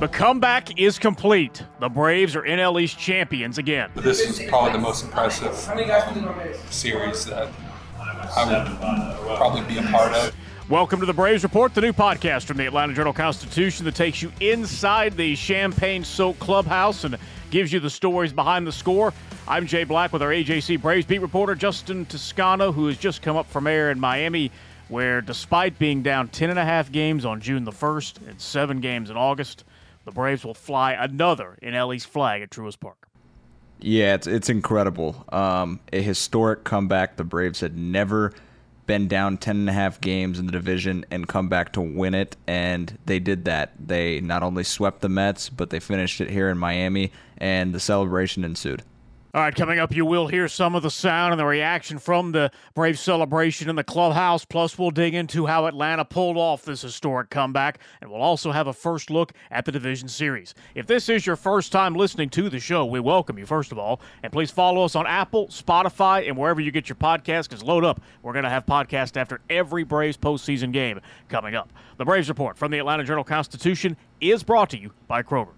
The comeback is complete. The Braves are NL East champions again. This is probably the most impressive series that I would probably be a part of. Welcome to the Braves Report, the new podcast from the Atlanta Journal Constitution that takes you inside the champagne soaked clubhouse and gives you the stories behind the score. I'm Jay Black with our AJC Braves beat reporter Justin Toscano, who has just come up from air in Miami, where despite being down 10 and a half games on June the 1st and seven games in August, the Braves will fly another NL East flag at Truist Park. Yeah, it's it's incredible. Um, a historic comeback. The Braves had never been down 10 and a half games in the division and come back to win it and they did that. They not only swept the Mets, but they finished it here in Miami and the celebration ensued. All right, coming up, you will hear some of the sound and the reaction from the Brave celebration in the clubhouse. Plus, we'll dig into how Atlanta pulled off this historic comeback, and we'll also have a first look at the division series. If this is your first time listening to the show, we welcome you, first of all. And please follow us on Apple, Spotify, and wherever you get your podcasts, because load up. We're going to have podcasts after every Braves postseason game coming up. The Braves Report from the Atlanta Journal Constitution is brought to you by Kroger.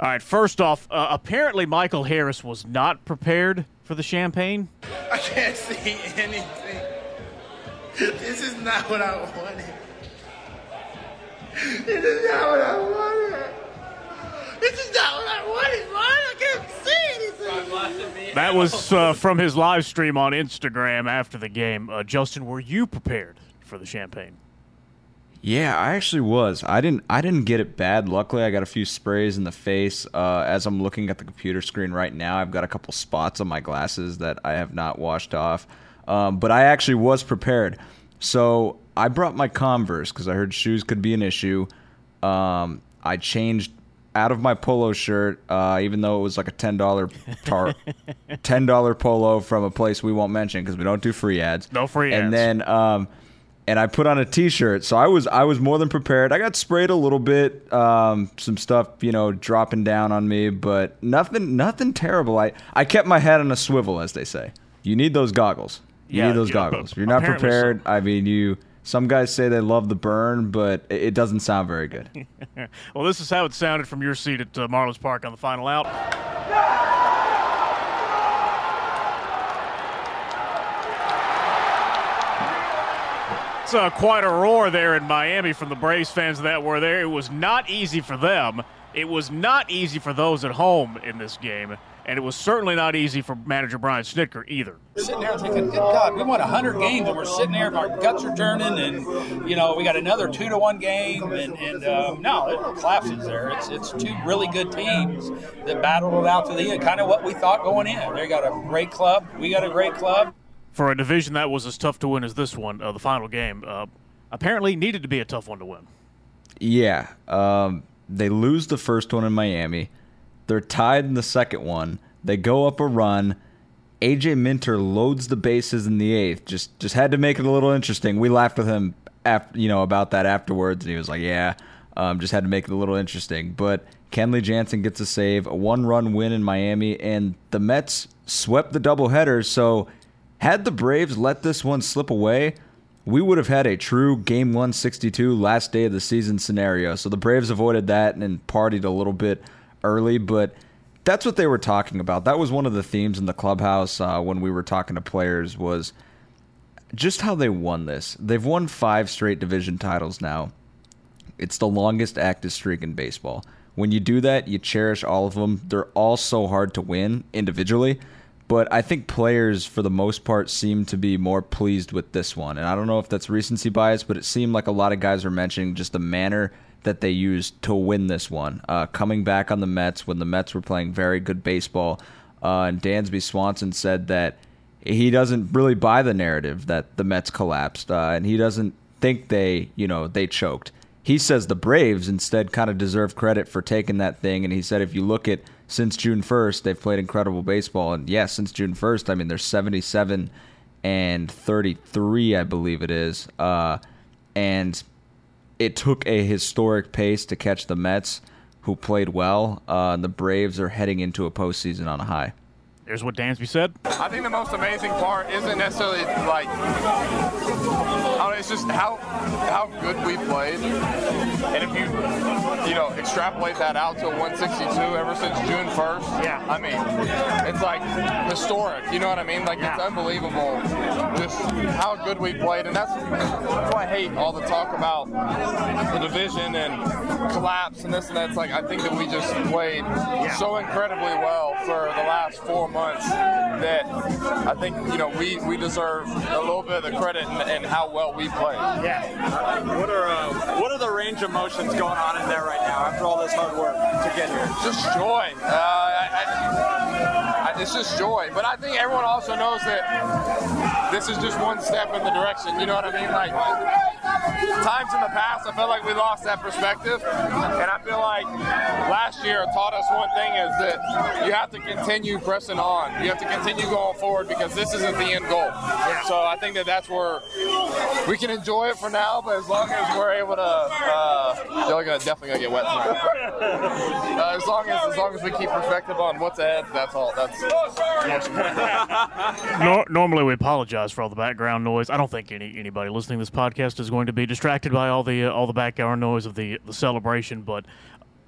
All right, first off, uh, apparently Michael Harris was not prepared for the champagne. I can't see anything. This is not what I wanted. This is not what I wanted. This is not what I wanted, man. I can't see anything. That was uh, from his live stream on Instagram after the game. Uh, Justin, were you prepared for the champagne? Yeah, I actually was. I didn't. I didn't get it bad. Luckily, I got a few sprays in the face. Uh, as I'm looking at the computer screen right now, I've got a couple spots on my glasses that I have not washed off. Um, but I actually was prepared. So I brought my Converse because I heard shoes could be an issue. Um, I changed out of my polo shirt, uh, even though it was like a ten dollar tar- ten dollar polo from a place we won't mention because we don't do free ads. No free and ads. And then um, and I put on a t-shirt. So I was I was more than prepared. I got sprayed a little bit, um, some stuff you know dropping down on me, but nothing nothing terrible. I I kept my head on a swivel, as they say. You need those goggles. You Yeah, need those yeah, goggles. You're not apparently prepared, I mean you. Some guys say they love the burn, but it it doesn't sound very good. Well, this is how it sounded from your seat at uh, Marlins Park on the final out. It's uh, quite a roar there in Miami from the Braves fans that were there. It was not easy for them. It was not easy for those at home in this game, and it was certainly not easy for manager Brian Snitker either. sitting there thinking, good God, we won 100 games and we're sitting there, and our guts are turning, and, you know, we got another two to one game. And, and um, no, it collapses there. It's, it's two really good teams that battled it out to the end, kind of what we thought going in. They got a great club. We got a great club. For a division that was as tough to win as this one, uh, the final game, uh, apparently needed to be a tough one to win. Yeah. Um, they lose the first one in Miami. They're tied in the second one. They go up a run. AJ Minter loads the bases in the eighth. Just just had to make it a little interesting. We laughed with him after you know about that afterwards, and he was like, "Yeah, um, just had to make it a little interesting." But Kenley Jansen gets a save, a one-run win in Miami, and the Mets swept the doubleheader. So had the Braves let this one slip away, we would have had a true game 162 last day of the season scenario. So the Braves avoided that and partied a little bit early, but that's what they were talking about. That was one of the themes in the clubhouse uh, when we were talking to players was just how they won this. They've won five straight division titles now. It's the longest active streak in baseball. When you do that, you cherish all of them. They're all so hard to win individually, but I think players, for the most part, seem to be more pleased with this one. And I don't know if that's recency bias, but it seemed like a lot of guys were mentioning just the manner that they used to win this one. Uh, coming back on the Mets when the Mets were playing very good baseball, uh, and Dansby Swanson said that he doesn't really buy the narrative that the Mets collapsed, uh, and he doesn't think they, you know, they choked. he says the Braves instead kind of deserve credit for taking that thing. And he said if you look at since June 1st, they've played incredible baseball. And yes, since June 1st, I mean, they're 77 and 33, I believe it is. Uh, and it took a historic pace to catch the Mets, who played well. Uh, and the Braves are heading into a postseason on a high. Here's what Dansby said. I think the most amazing part isn't necessarily like I don't know, it's just how how good we played. And if you you know extrapolate that out to 162 ever since June 1st, Yeah. I mean it's like historic. You know what I mean? Like it's unbelievable just how good we played. And that's, that's why I hate all the talk about the division and collapse and this and that. It's like I think that we just played so incredibly well for the last four months that I think you know we, we deserve a little bit of the credit and, and how well we played. What are uh, what are the range of emotions going on in there right now after all this hard work to get here? Just joy. Uh, I, I, it's just joy. But I think everyone also knows that this is just one step in the direction. You know what I mean? Like times in the past, I felt like we lost that perspective, and I feel like last year taught us one thing: is that you have to continue pressing on. You have to continue going forward because this isn't the end goal. So I think that that's where we can enjoy it for now, but as long as we're able to, uh, y'all gonna definitely gonna get wet tonight. Uh, as long as as long as we keep perspective on what's ahead, that's all. That's Nor- normally, we apologize for all the background noise. I don't think any anybody listening to this podcast is going to be distracted by all the uh, all the background noise of the the celebration. But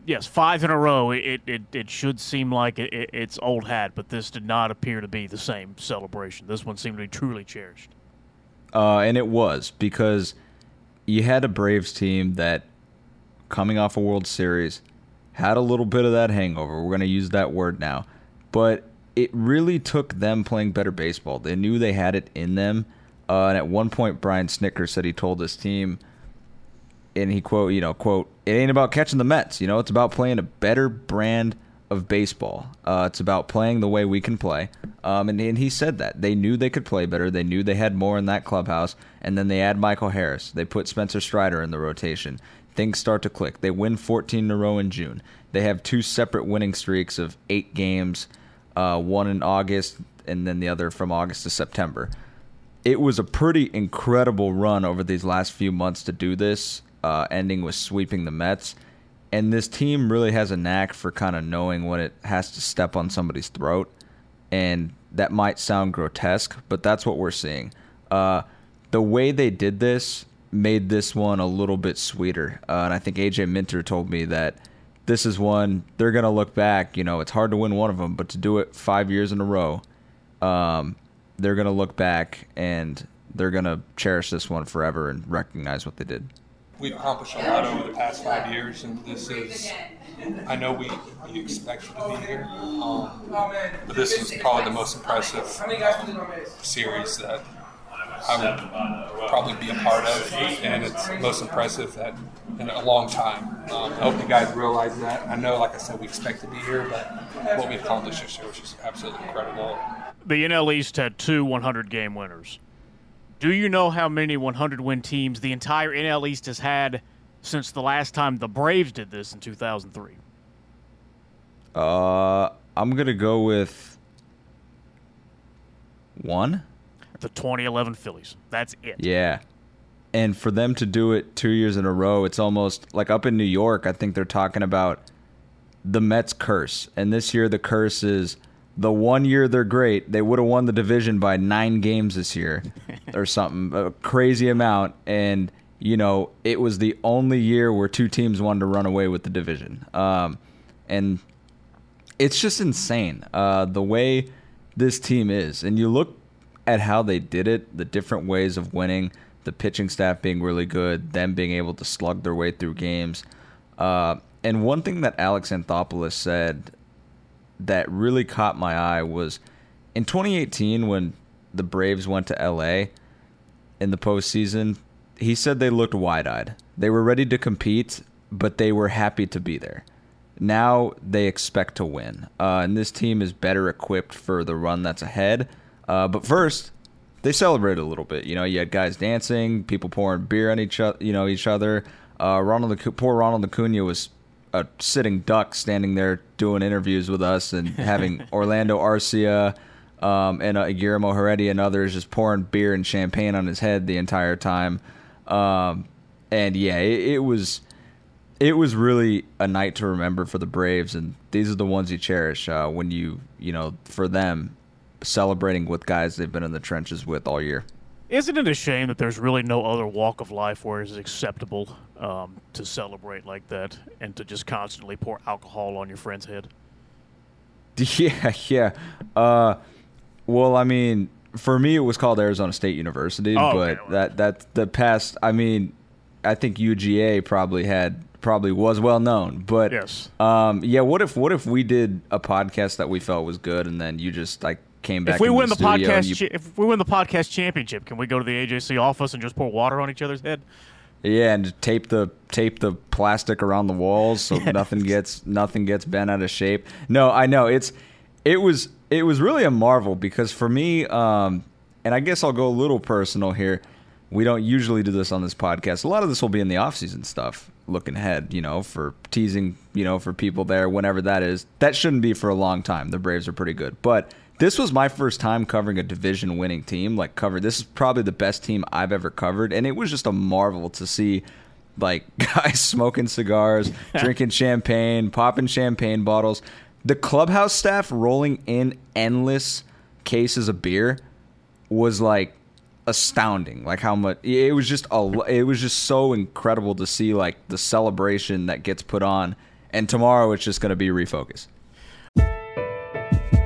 yes, five in a row. It it, it should seem like it, it, it's old hat, but this did not appear to be the same celebration. This one seemed to be truly cherished. Uh, and it was because you had a Braves team that, coming off a World Series, had a little bit of that hangover. We're going to use that word now. But it really took them playing better baseball. They knew they had it in them. Uh, and at one point, Brian Snitker said he told his team, and he quote, you know, quote, it ain't about catching the Mets. You know, it's about playing a better brand of baseball. Uh, it's about playing the way we can play. Um, and, and he said that. They knew they could play better. They knew they had more in that clubhouse. And then they add Michael Harris. They put Spencer Strider in the rotation. Things start to click. They win 14 in a row in June. They have two separate winning streaks of eight games, uh, one in August and then the other from August to September it was a pretty incredible run over these last few months to do this, uh, ending with sweeping the Mets. And this team really has a knack for kind of knowing when it has to step on somebody's throat. And that might sound grotesque, but that's what we're seeing. Uh, the way they did this made this one a little bit sweeter. Uh, and I think AJ Minter told me that this is one they're going to look back. You know, it's hard to win one of them, but to do it five years in a row, um, they're going to look back and they're going to cherish this one forever and recognize what they did. We've accomplished a lot over the past five years, and this is. I know we, we expect to be here, um, but this is probably the most impressive series that I would probably be a part of, and it's most impressive that in a long time. Um, I hope you guys realize that. I know, like I said, we expect to be here, but what we accomplished this year was just absolutely incredible. The NL East had two 100 game winners. Do you know how many 100 win teams the entire NL East has had since the last time the Braves did this in 2003? Uh, I'm going to go with one. The 2011 Phillies. That's it. Yeah. And for them to do it two years in a row, it's almost like up in New York, I think they're talking about the Mets curse. And this year, the curse is the one year they're great, they would have won the division by nine games this year or something, a crazy amount. And, you know, it was the only year where two teams wanted to run away with the division. Um, and it's just insane uh, the way this team is. And you look at how they did it, the different ways of winning, the pitching staff being really good, them being able to slug their way through games. Uh, and one thing that Alex Anthopoulos said that really caught my eye was in 2018 when the Braves went to LA in the postseason, he said they looked wide eyed. They were ready to compete, but they were happy to be there. Now they expect to win. Uh, and this team is better equipped for the run that's ahead. Uh, but first, they celebrated a little bit. You know, you had guys dancing, people pouring beer on each other, you know, each other. Uh, Ronald, poor Ronald Acuna was a sitting duck, standing there doing interviews with us, and having Orlando Arcia um, and uh, Guillermo Heredia and others just pouring beer and champagne on his head the entire time. Um, and yeah, it, it was it was really a night to remember for the Braves, and these are the ones you cherish uh, when you you know for them celebrating with guys they've been in the trenches with all year. Isn't it a shame that there's really no other walk of life where it's acceptable um, to celebrate like that and to just constantly pour alcohol on your friend's head? Yeah, yeah. Uh, well, I mean, for me, it was called Arizona State University, Oh, but okay. that that the past. I mean, I think UGA probably had probably was well known, but Yes. um, yeah. What if what if we did a podcast that we felt was good, and then you just like came back? If we win the, and podcast, you- cha- if we win the podcast championship, can we go to the AJC office and just pour water on each other's head? Yeah, and tape the tape the plastic around the walls so nothing gets nothing gets bent out of shape. No, I know it's it was it was really a marvel because for me, um, and I guess I'll go a little personal here. We don't usually do this on this podcast. A lot of this will be in the off season stuff, looking ahead, you know, for teasing, you know, for people there, whenever that is. That shouldn't be for a long time. The Braves are pretty good, but this was my first time covering a division winning team. Like covered, this is probably the best team I've ever covered, and it was just a marvel to see like guys smoking cigars, drinking champagne, popping champagne bottles, the clubhouse staff rolling in endless cases of beer was like astounding like how much it was just a it was just so incredible to see like the celebration that gets put on and tomorrow it's just going to be refocus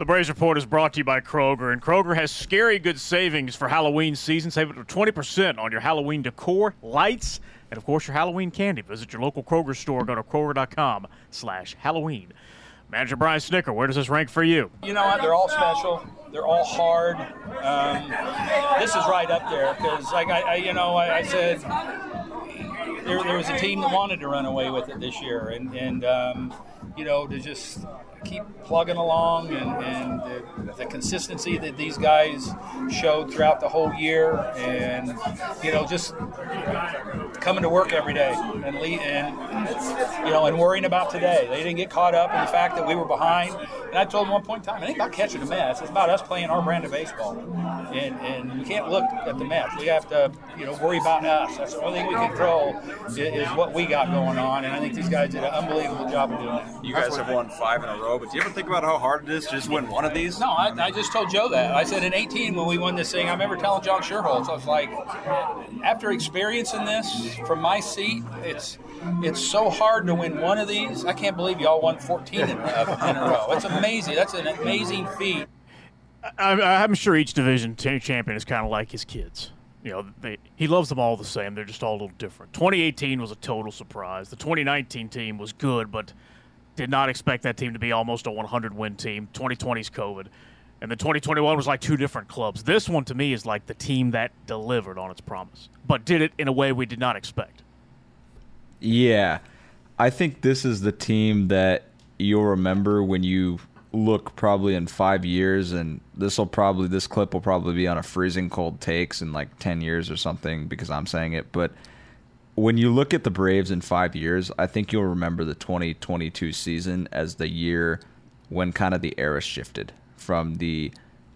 The Braves Report is brought to you by Kroger, and Kroger has scary good savings for Halloween season. Save up to 20% on your Halloween decor, lights, and of course your Halloween candy. Visit your local Kroger store. Go to Kroger.com slash Halloween. Manager Brian Snitker, where does this rank for you? You know what? They're all special. They're all hard. Um, this is right up there because, like I, I, you know, I, I said there, there was a team that wanted to run away with it this year, and and um, you know to just keep plugging along and, and the, the consistency that these guys showed throughout the whole year, and you know just coming to work every day and lead, and you know and worrying about today. They didn't get caught up in the fact that we were behind. And I told them one point in time, it ain't about catching the Mets. It's about us playing our brand of baseball. And and we can't look at the Mets. We have to you know worry about us. That's the only thing we control is, is what we got going on. And I think these guys did an unbelievable job of doing that. You guys have won five in a row, but do you ever think about how hard it is to just win one of these? No, I, I just told Joe that. I said in 18 when we won this thing, I remember telling John Schuerholz, I was like, after experiencing this from my seat, it's it's so hard to win one of these. I can't believe y'all won 14 in, uh, in a row. It's amazing. That's an amazing feat. I'm, I'm sure each division champion is kind of like his kids. You know, they, he loves them all the same. They're just all a little different. 2018 was a total surprise. The 2019 team was good, but did not expect that team to be almost a 100 win team. 2020's COVID. And the 2021 was like two different clubs. This one to me is like the team that delivered on its promise, but did it in a way we did not expect. Yeah. I think this is the team that you'll remember when you look probably in five years and this will probably this clip will probably be on a freezing cold takes in like 10 years or something because i'm saying it but when you look at the braves in five years i think you'll remember the 2022 season as the year when kind of the era shifted from the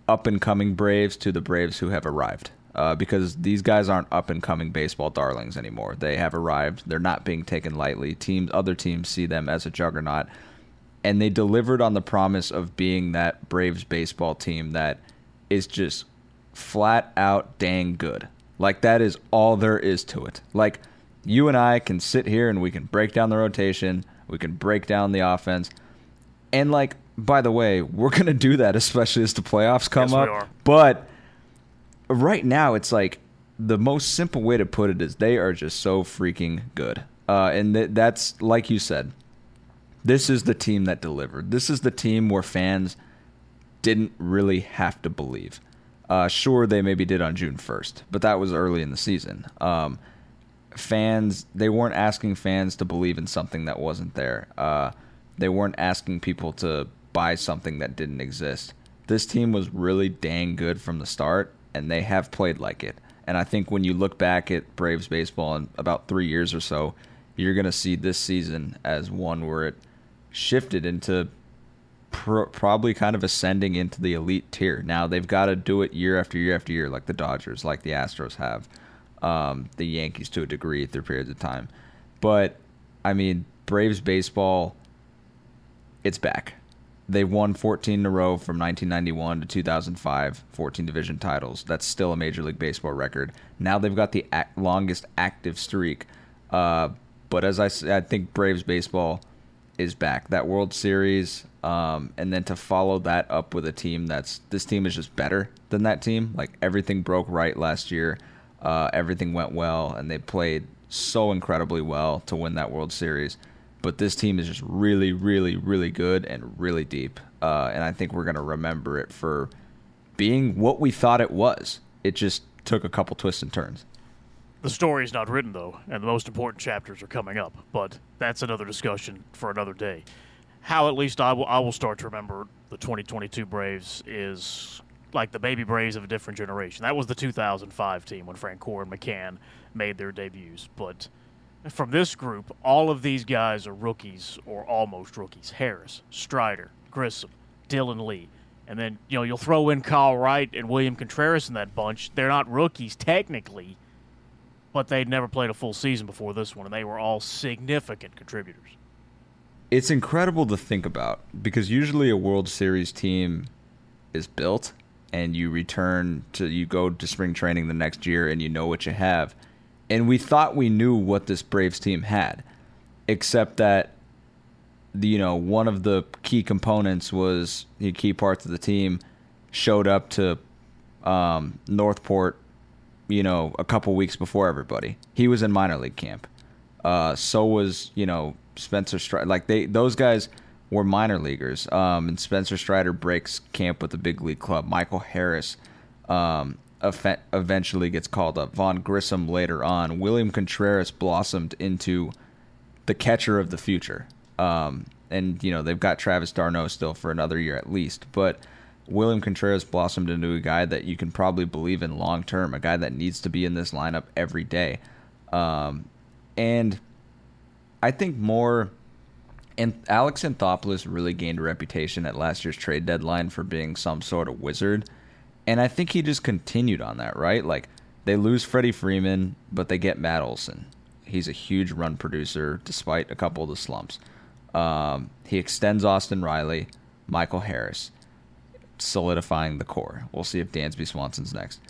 up and coming braves to the braves who have arrived uh, because these guys aren't up and coming baseball darlings anymore. They have arrived. They're not being taken lightly. Teams, other teams see them as a juggernaut, and they delivered on the promise of being that Braves baseball team that is just flat out dang good. Like that is all there is to it. Like you and I can sit here and we can break down the rotation, we can break down the offense, and like by the way, we're gonna do that especially as the playoffs come Yes, up. But right now it's like the most simple way to put it is they are just so freaking good. Uh, and th- that's like you said, this is the team that delivered. This is the team where fans didn't really have to believe. Uh, sure, they maybe did on June 1st, but that was early in the season. Um, fans, they weren't asking fans to believe in something that wasn't there. Uh, they weren't asking people to buy something that didn't exist. This team was really dang good from the start, and they have played like it. And I think when you look back at Braves baseball in about three years or so, you're going to see this season as one where it shifted into pr- probably kind of ascending into the elite tier. Now they've got to do it year after year after year, like the Dodgers, like the Astros have, um, the Yankees to a degree through periods of time. But I mean, Braves baseball, it's back. They won 14 in a row from 1991 to 2005, 14 division titles. That's still a Major League Baseball record. Now they've got the longest active streak. Uh, but as I, I think Braves baseball is back. That World Series, um, and then to follow that up with a team that's this team is just better than that team. Like everything broke right last year, uh, everything went well, and they played so incredibly well to win that World Series. But this team is just really, really, really good and really deep, uh, and I think we're gonna remember it for being what we thought it was. It just took a couple twists and turns. The story's not written, though, and the most important chapters are coming up, but that's another discussion for another day. How, at least, I will, I will start to remember the 2022 Braves is like the baby Braves of a different generation. That was the 2005 team when Francoeur and McCann made their debuts. But from this group, all of these guys are rookies or almost rookies. Harris, Strider, Grissom, Dylan Lee. And then, you know, you'll throw in Kyle Wright and William Contreras in that bunch. They're not rookies technically, but they'd never played a full season before this one, and they were all significant contributors. It's incredible to think about because usually a World Series team is built and you return to you go to spring training the next year and you know what you have. And we thought we knew what this Braves team had, except that you know one of the key components was the key parts of the team showed up to um, North Port you know, a couple weeks before everybody. He was in minor league camp. Uh, so was you know Spencer Strider. Like they, those guys were minor leaguers. Um, and Spencer Strider breaks camp with the big league club. Michael Harris um, eventually gets called up. Vaughn Grissom later on. William Contreras blossomed into the catcher of the future. Um, and you know they've got Travis d'Arnaud still for another year at least, but William Contreras blossomed into a guy that you can probably believe in long term, a guy that needs to be in this lineup every day. Um, and I think more. And Alex Anthopoulos really gained a reputation at last year's trade deadline for being some sort of wizard. And I think he just continued on that, right? Like, they lose Freddie Freeman, but they get Matt Olson. He's a huge run producer despite a couple of the slumps. Um, he extends Austin Riley, Michael Harris solidifying the core. We'll see if Dansby Swanson's next.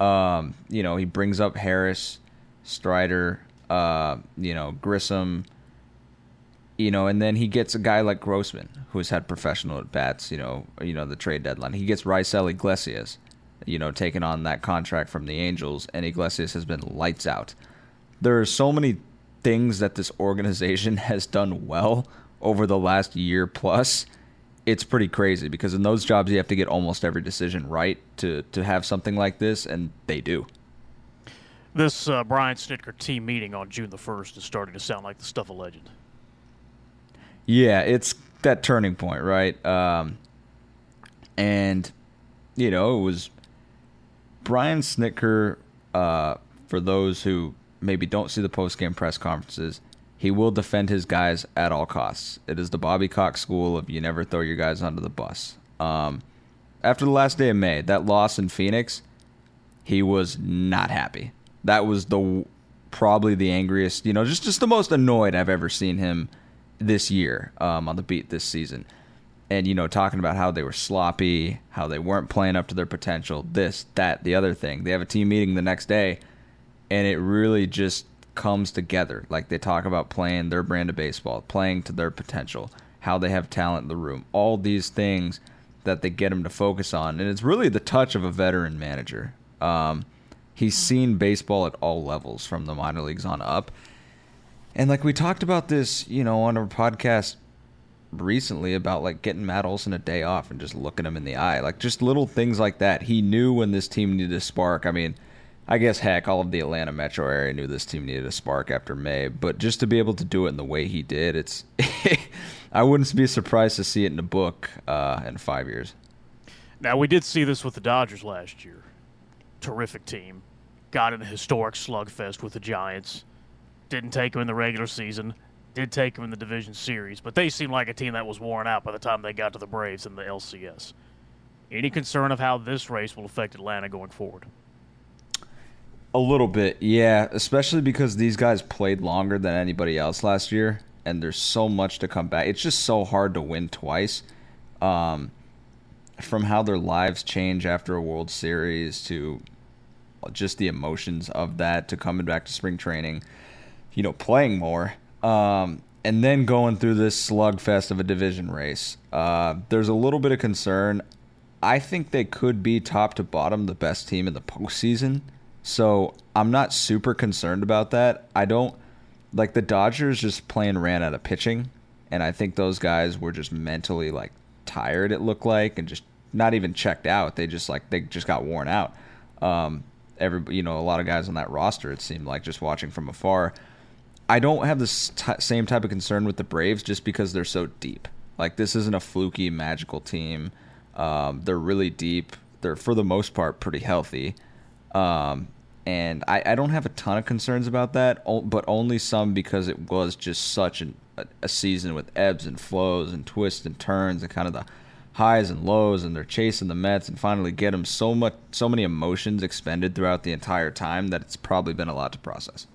Um, you know, he brings up Harris, Strider, uh, you know, Grissom, you know, and then he gets a guy like Grossman who has had professional at bats, you know, you know, the trade deadline. He gets Raisel Iglesias, you know, taking on that contract from the Angels, and Iglesias has been lights out. There are so many things that this organization has done well over the last year plus it's pretty crazy because in those jobs you have to get almost every decision right to to have something like this, and they do. This uh, Brian Snitker team meeting on June the first is starting to sound like the stuff of legend. Yeah, it's that turning point, right? Um, and you know, it was Brian Snitker. Uh, for those who maybe don't see the post game press conferences, he will defend his guys at all costs. It is the Bobby Cox school of you never throw your guys under the bus. Um, after the last day of May, that loss in Phoenix, he was not happy. That was the probably the angriest, you know, just just the most annoyed I've ever seen him this year um, on the beat this season. And you know, talking about how they were sloppy, how they weren't playing up to their potential, this, that, the other thing. They have a team meeting the next day, and it really just comes together. Like they talk about playing their brand of baseball, playing to their potential, how they have talent in the room, all these things that they get them to focus on. And it's really the touch of a veteran manager. Um, he's seen baseball at all levels from the minor leagues on up. And like we talked about this, you know, on our podcast recently about like getting Matt Olson a day off and just looking him in the eye. Like just little things like that. He knew when this team needed a spark. I mean, I guess heck, all of the Atlanta metro area knew this team needed a spark after May, but just to be able to do it in the way he did, it's I wouldn't be surprised to see it in a book uh, in five years. Now we did see this with the Dodgers last year. Terrific team, got in a historic slugfest with the Giants. Didn't take them in the regular season. Did take them in the division series, but they seemed like a team that was worn out by the time they got to the Braves in the LCS. Any concern of how this race will affect Atlanta going forward? A little bit, yeah. Especially because these guys played longer than anybody else last year, and there's so much to come back. It's just so hard to win twice. Um, from how their lives change after a World Series to just the emotions of that to coming back to spring training, you know, playing more, um, and then going through this slugfest of a division race. Uh, there's a little bit of concern. I think they could be top to bottom the best team in the postseason. So I'm not super concerned about that. I don't like the Dodgers just playing ran out of pitching, and I think those guys were just mentally like tired. It looked like, and just not even checked out. They just like they just got worn out. Um, every you know a lot of guys on that roster. It seemed like just watching from afar. I don't have the t- same type of concern with the Braves just because they're so deep. Like this isn't a fluky magical team. Um, they're really deep. They're for the most part pretty healthy. Um, and I, I, don't have a ton of concerns about that, but only some because it was just such an, a, a, season with ebbs and flows and twists and turns and kind of the highs and lows, and they're chasing the Mets and finally get them so much, so many emotions expended throughout the entire time that it's probably been a lot to process.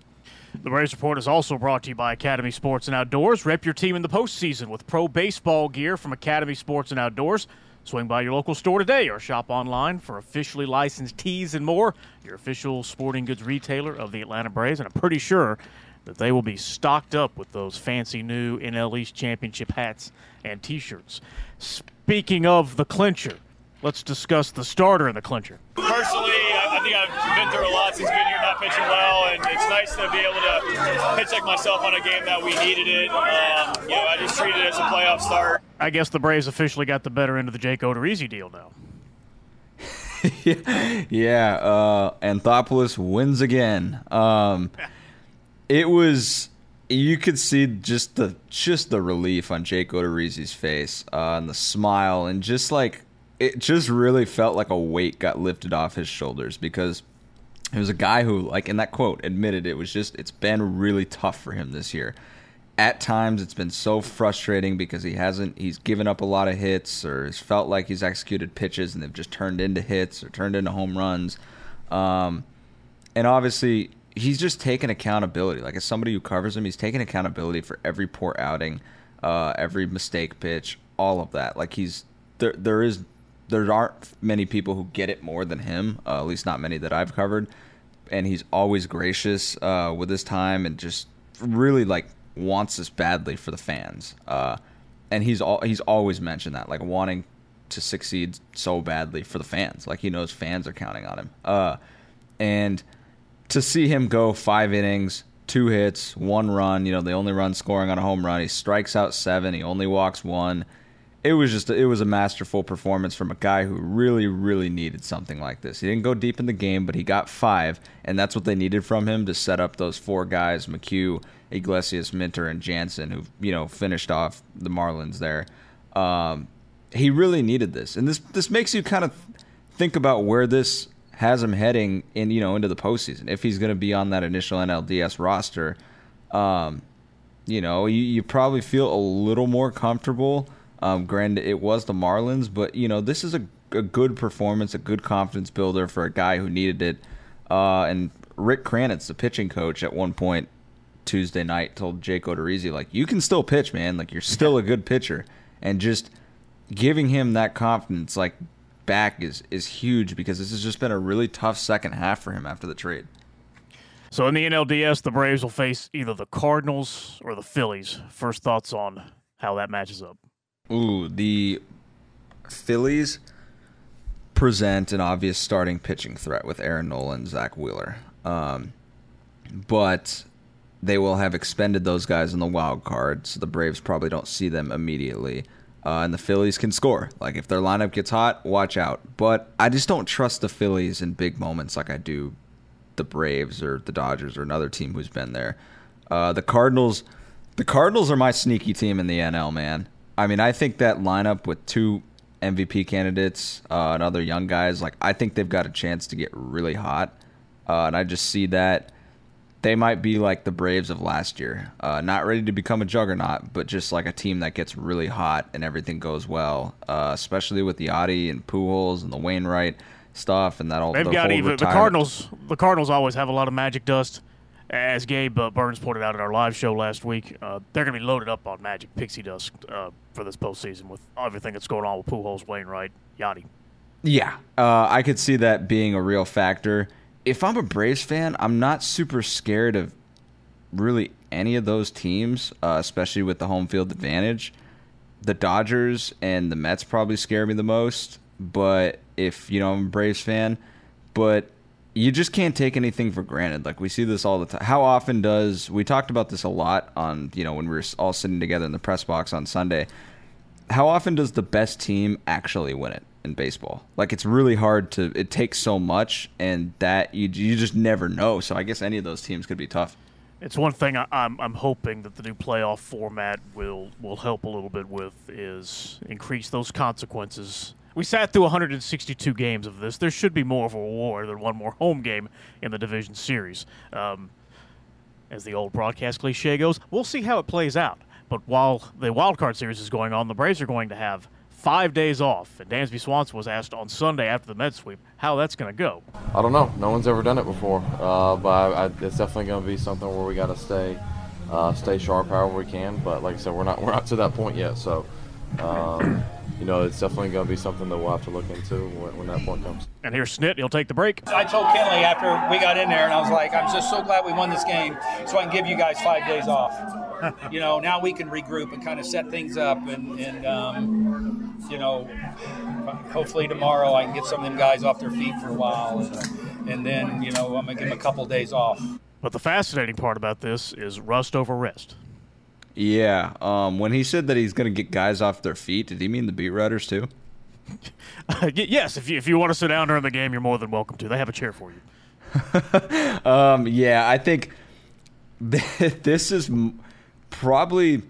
The Braves Report is also brought to you by Academy Sports and Outdoors. Rep your team in the postseason with pro baseball gear from Academy Sports and Outdoors. Swing by your local store today or shop online for officially licensed tees and more. Your official sporting goods retailer of the Atlanta Braves, and I'm pretty sure that they will be stocked up with those fancy new NL East championship hats and T-shirts. Speaking of the clincher, let's discuss the starter in the clincher. Personally, think I've been through a lot since being here, not pitching well, and it's nice to be able to pitch like myself on a game that we needed it. Um, you know, I just treat it as a playoff start. I guess the Braves officially got the better end of the Jake Odorizzi deal now. yeah, uh, Anthopoulos wins again. Um, it was you could see just the just the relief on Jake Odorizzi's face uh, and the smile and just like it just really felt like a weight got lifted off his shoulders because it was a guy who, like in that quote, admitted it was just it's been really tough for him this year. At times, it's been so frustrating because he hasn't he's given up a lot of hits or has felt like he's executed pitches and they've just turned into hits or turned into home runs. Um, and obviously, he's just taken accountability. Like as somebody who covers him, he's taken accountability for every poor outing, uh, every mistake pitch, all of that. Like he's there. There is there aren't many people who get it more than him. Uh, at least not many that I've covered. And he's always gracious uh, with his time and just really like wants this badly for the fans. Uh, and he's all he's always mentioned that like wanting to succeed so badly for the fans. Like he knows fans are counting on him. Uh, and to see him go five innings, two hits, one run. You know, the only run scoring on a home run. He strikes out seven. He only walks one it was just it was a masterful performance from a guy who really really needed something like this. He didn't go deep in the game, but he got five, and that's what they needed from him to set up those four guys: McHugh, Iglesias, Minter, and Jansen, who you know finished off the Marlins there. Um, he really needed this, and this this makes you kind of think about where this has him heading in you know into the postseason if he's going to be on that initial NLDS roster. Um, you know, you, you probably feel a little more comfortable um, granted, it was the Marlins, but you know this is a, a good performance, a good confidence builder for a guy who needed it. Uh, and Rick Kranitz, the pitching coach, at one point Tuesday night told Jake Odorizzi, like, you can still pitch, man. Like, you're still a good pitcher. And just giving him that confidence, like, back is, is huge because this has just been a really tough second half for him after the trade. So in the NLDS, the Braves will face either the Cardinals or the Phillies. First thoughts on how that matches up? Ooh, the Phillies present an obvious starting pitching threat with Aaron Nola, Zack Wheeler. Um, but they will have expended those guys in the wild card, so the Braves probably don't see them immediately. Uh, and the Phillies can score. Like if their lineup gets hot, watch out. But I just don't trust the Phillies in big moments like I do the Braves or the Dodgers or another team who's been there. Uh, the Cardinals, the Cardinals are my sneaky team in the NL. Man, I mean, I think that lineup with two MVP candidates uh, and other young guys, like I think they've got a chance to get really hot. Uh, and I just see that they might be like the Braves of last year, uh, not ready to become a juggernaut, but just like a team that gets really hot and everything goes well, uh, especially with the Yadi and Pujols and the Wainwright stuff and that all. They've the got even the Cardinals. The Cardinals always have a lot of magic dust, as Gabe uh, Burns pointed out at our live show last week. Uh, they're going to be loaded up on magic pixie dust uh, for this postseason with everything that's going on with Pujols, Wainwright, Yadi. Yeah, uh, I could see that being a real factor. If I'm a Braves fan, I'm not super scared of really any of those teams, uh, especially with the home field advantage. The Dodgers and the Mets probably scare me the most, but if you know I'm a Braves fan, but you just can't take anything for granted. Like we see this all the time. How often does we talked about this a lot on you know when we were all sitting together in the press box on Sunday? how often does the best team actually win it in baseball? Like it's really hard to. It takes so much, and that you you just never know. So I guess any of those teams could be tough. It's one thing I, I'm I'm hoping that the new playoff format will will help a little bit with is increase those consequences. We sat through 162 games of this. There should be more of a war than one more home game in the division series. Um, as the old broadcast cliche goes, we'll see how it plays out. But while the wild card series is going on, the Braves are going to have five days off. And Dansby Swanson was asked on Sunday after the Mets sweep how that's going to go. I don't know. No one's ever done it before, uh, but I, I, it's definitely going to be something where we got to stay, uh, stay sharp however we can. But like I said, we're not we're not to that point yet. So, um, you know, it's definitely going to be something that we'll have to look into when, when that point comes. And here's Snit. He'll take the break. I told Kenley after we got in there, and I was like, I'm just so glad we won this game, so I can give you guys five days off. you know, now we can regroup and kind of set things up, and, and um, you know, hopefully tomorrow I can get some of them guys off their feet for a while, and, and then you know I'm gonna give them a couple days off. But the fascinating part about this is rust over rest. Yeah. Um, when he said that he's going to get guys off their feet, did he mean the beat writers too? Y- yes, if you, if you want to sit down during the game, you're more than welcome to. They have a chair for you. um, yeah, I think this is m- probably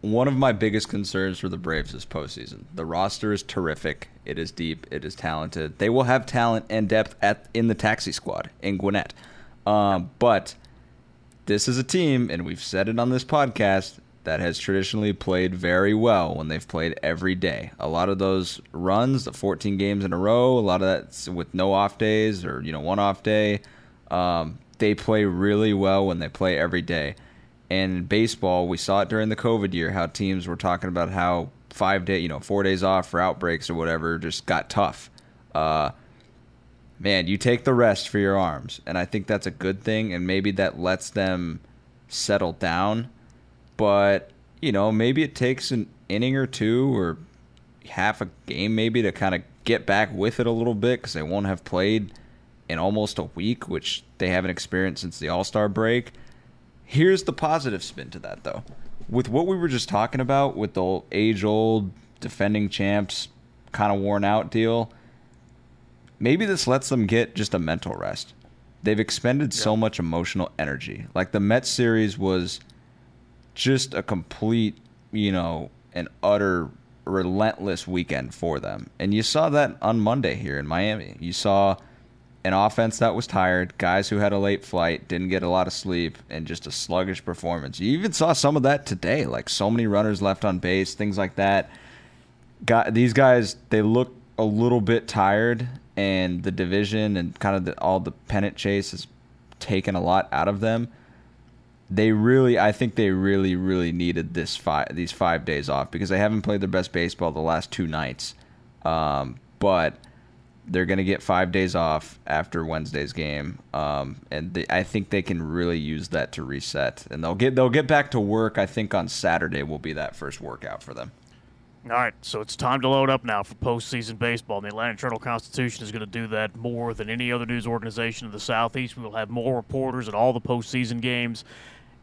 one of my biggest concerns for the Braves this postseason. The roster is terrific. It is deep. It is talented. They will have talent and depth at in the taxi squad in Gwinnett. Um, but this is a team, and we've said it on this podcast, that has traditionally played very well when they've played every day. A lot of those runs, the 14 games in a row, a lot of that's with no off days or you know one off day. Um, they play really well when they play every day. And in baseball, we saw it during the COVID year how teams were talking about how five day, you know, four days off for outbreaks or whatever just got tough. Uh, man, you take the rest for your arms, and I think that's a good thing, and maybe that lets them settle down. But you know, maybe it takes an inning or two or half a game maybe to kind of get back with it a little bit because they won't have played in almost a week, which they haven't experienced since the All Star break. Here's the positive spin to that, though. With what we were just talking about, with the age old defending champs kind of worn out deal, maybe this lets them get just a mental rest. They've expended so much emotional energy. Like the Mets series was just a complete, you know, an utter relentless weekend for them. And you saw that on Monday here in Miami. You saw an offense that was tired, guys who had a late flight, didn't get a lot of sleep, and just a sluggish performance. You even saw some of that today, like so many runners left on base, things like that. Got these guys, they look a little bit tired, and the division and kind of the, all the pennant chase has taken a lot out of them. They really, I think they really, really needed this five, these five days off because they haven't played their best baseball the last two nights. Um, but they're going to get five days off after Wednesday's game, um, and they, I think they can really use that to reset. And they'll get they'll get back to work. I think on Saturday will be that first workout for them. All right, so it's time to load up now for postseason baseball. And The Atlanta Journal Constitution is going to do that more than any other news organization in the Southeast. We will have more reporters at all the postseason games,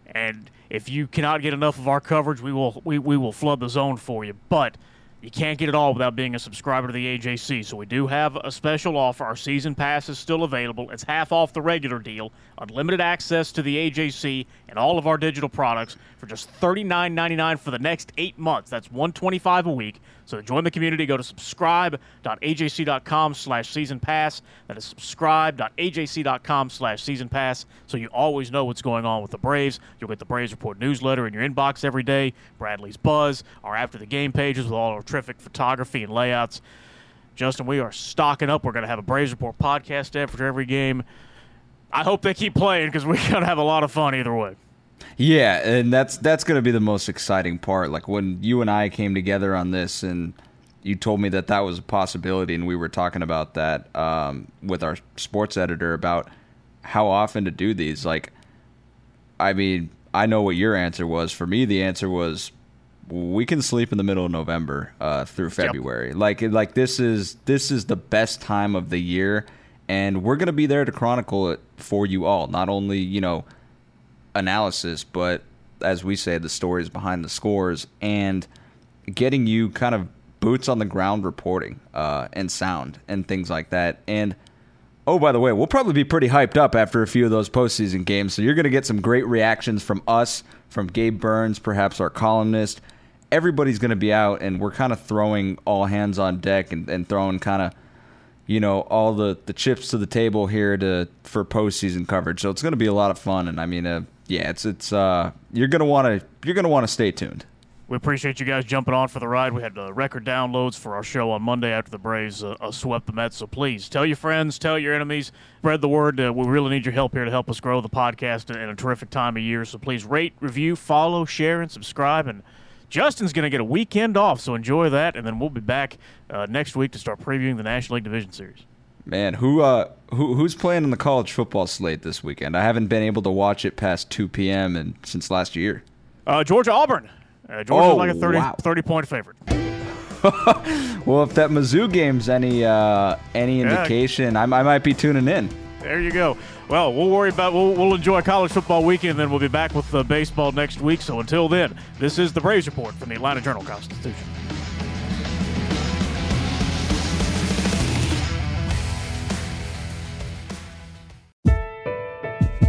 and if you cannot get enough of our coverage, we will we, we will flood the zone for you. But you can't get it all without being a subscriber to the AJC. So we do have a special offer. Our season pass is still available. It's half off the regular deal. Unlimited access to the AJC and all of our digital products for just $39.99 for the next eight months. That's 125 a week. So join the community, go to subscribe.ajc.com slash season pass. That is subscribe.ajc.com slash season pass. So you always know what's going on with the Braves. You'll get the Braves Report newsletter in your inbox every day, Bradley's Buzz, our after the game pages with all our terrific photography and layouts. Justin, we are stocking up. We're going to have a Braves Report podcast after every game. I hope they keep playing because we're going to have a lot of fun either way. Yeah, and that's that's going to be the most exciting part. Like when you and I came together on this, and you told me that that was a possibility, and we were talking about that um, with our sports editor about how often to do these. Like, I mean, I know what your answer was. For me, the answer was we can sleep in the middle of November uh, through February. Yep. Like, like this is this is the best time of the year, and we're going to be there to chronicle it for you all. Not only you know analysis, but as we say, the stories behind the scores and getting you kind of boots on the ground reporting uh, and sound and things like that. And oh, by the way, we'll probably be pretty hyped up after a few of those postseason games. So you're going to get some great reactions from us, from Gabe Burns, perhaps our columnist. Everybody's going to be out, and we're kind of throwing all hands on deck and, and throwing kind of you know all the the chips to the table here to for postseason coverage. So it's going to be a lot of fun, and I mean, uh, yeah, it's it's uh, you're gonna want to you're gonna want to stay tuned. We appreciate you guys jumping on for the ride. We had uh, record downloads for our show on Monday after the Braves uh, uh, swept the Mets. So please tell your friends, tell your enemies, spread the word. We really need your help here to help us grow the podcast in, in a terrific time of year. So please rate, review, follow, share, and subscribe. And Justin's going to get a weekend off, so enjoy that. And then we'll be back uh, next week to start previewing the National League Division Series. Man, who uh who who's playing in the college football slate this weekend? I haven't been able to watch it past 2 p.m. and since last year. Uh, Georgia Auburn. Uh, Georgia's oh, like a 30, wow. 30 point favorite. well, if that Mizzou game's any uh, any indication, yeah. I, I, might be tuning in. There you go. Well, we'll worry about we'll, we'll enjoy college football weekend, then we'll be back with uh, baseball next week. So until then, this is the Braves report from the Atlanta Journal Constitution.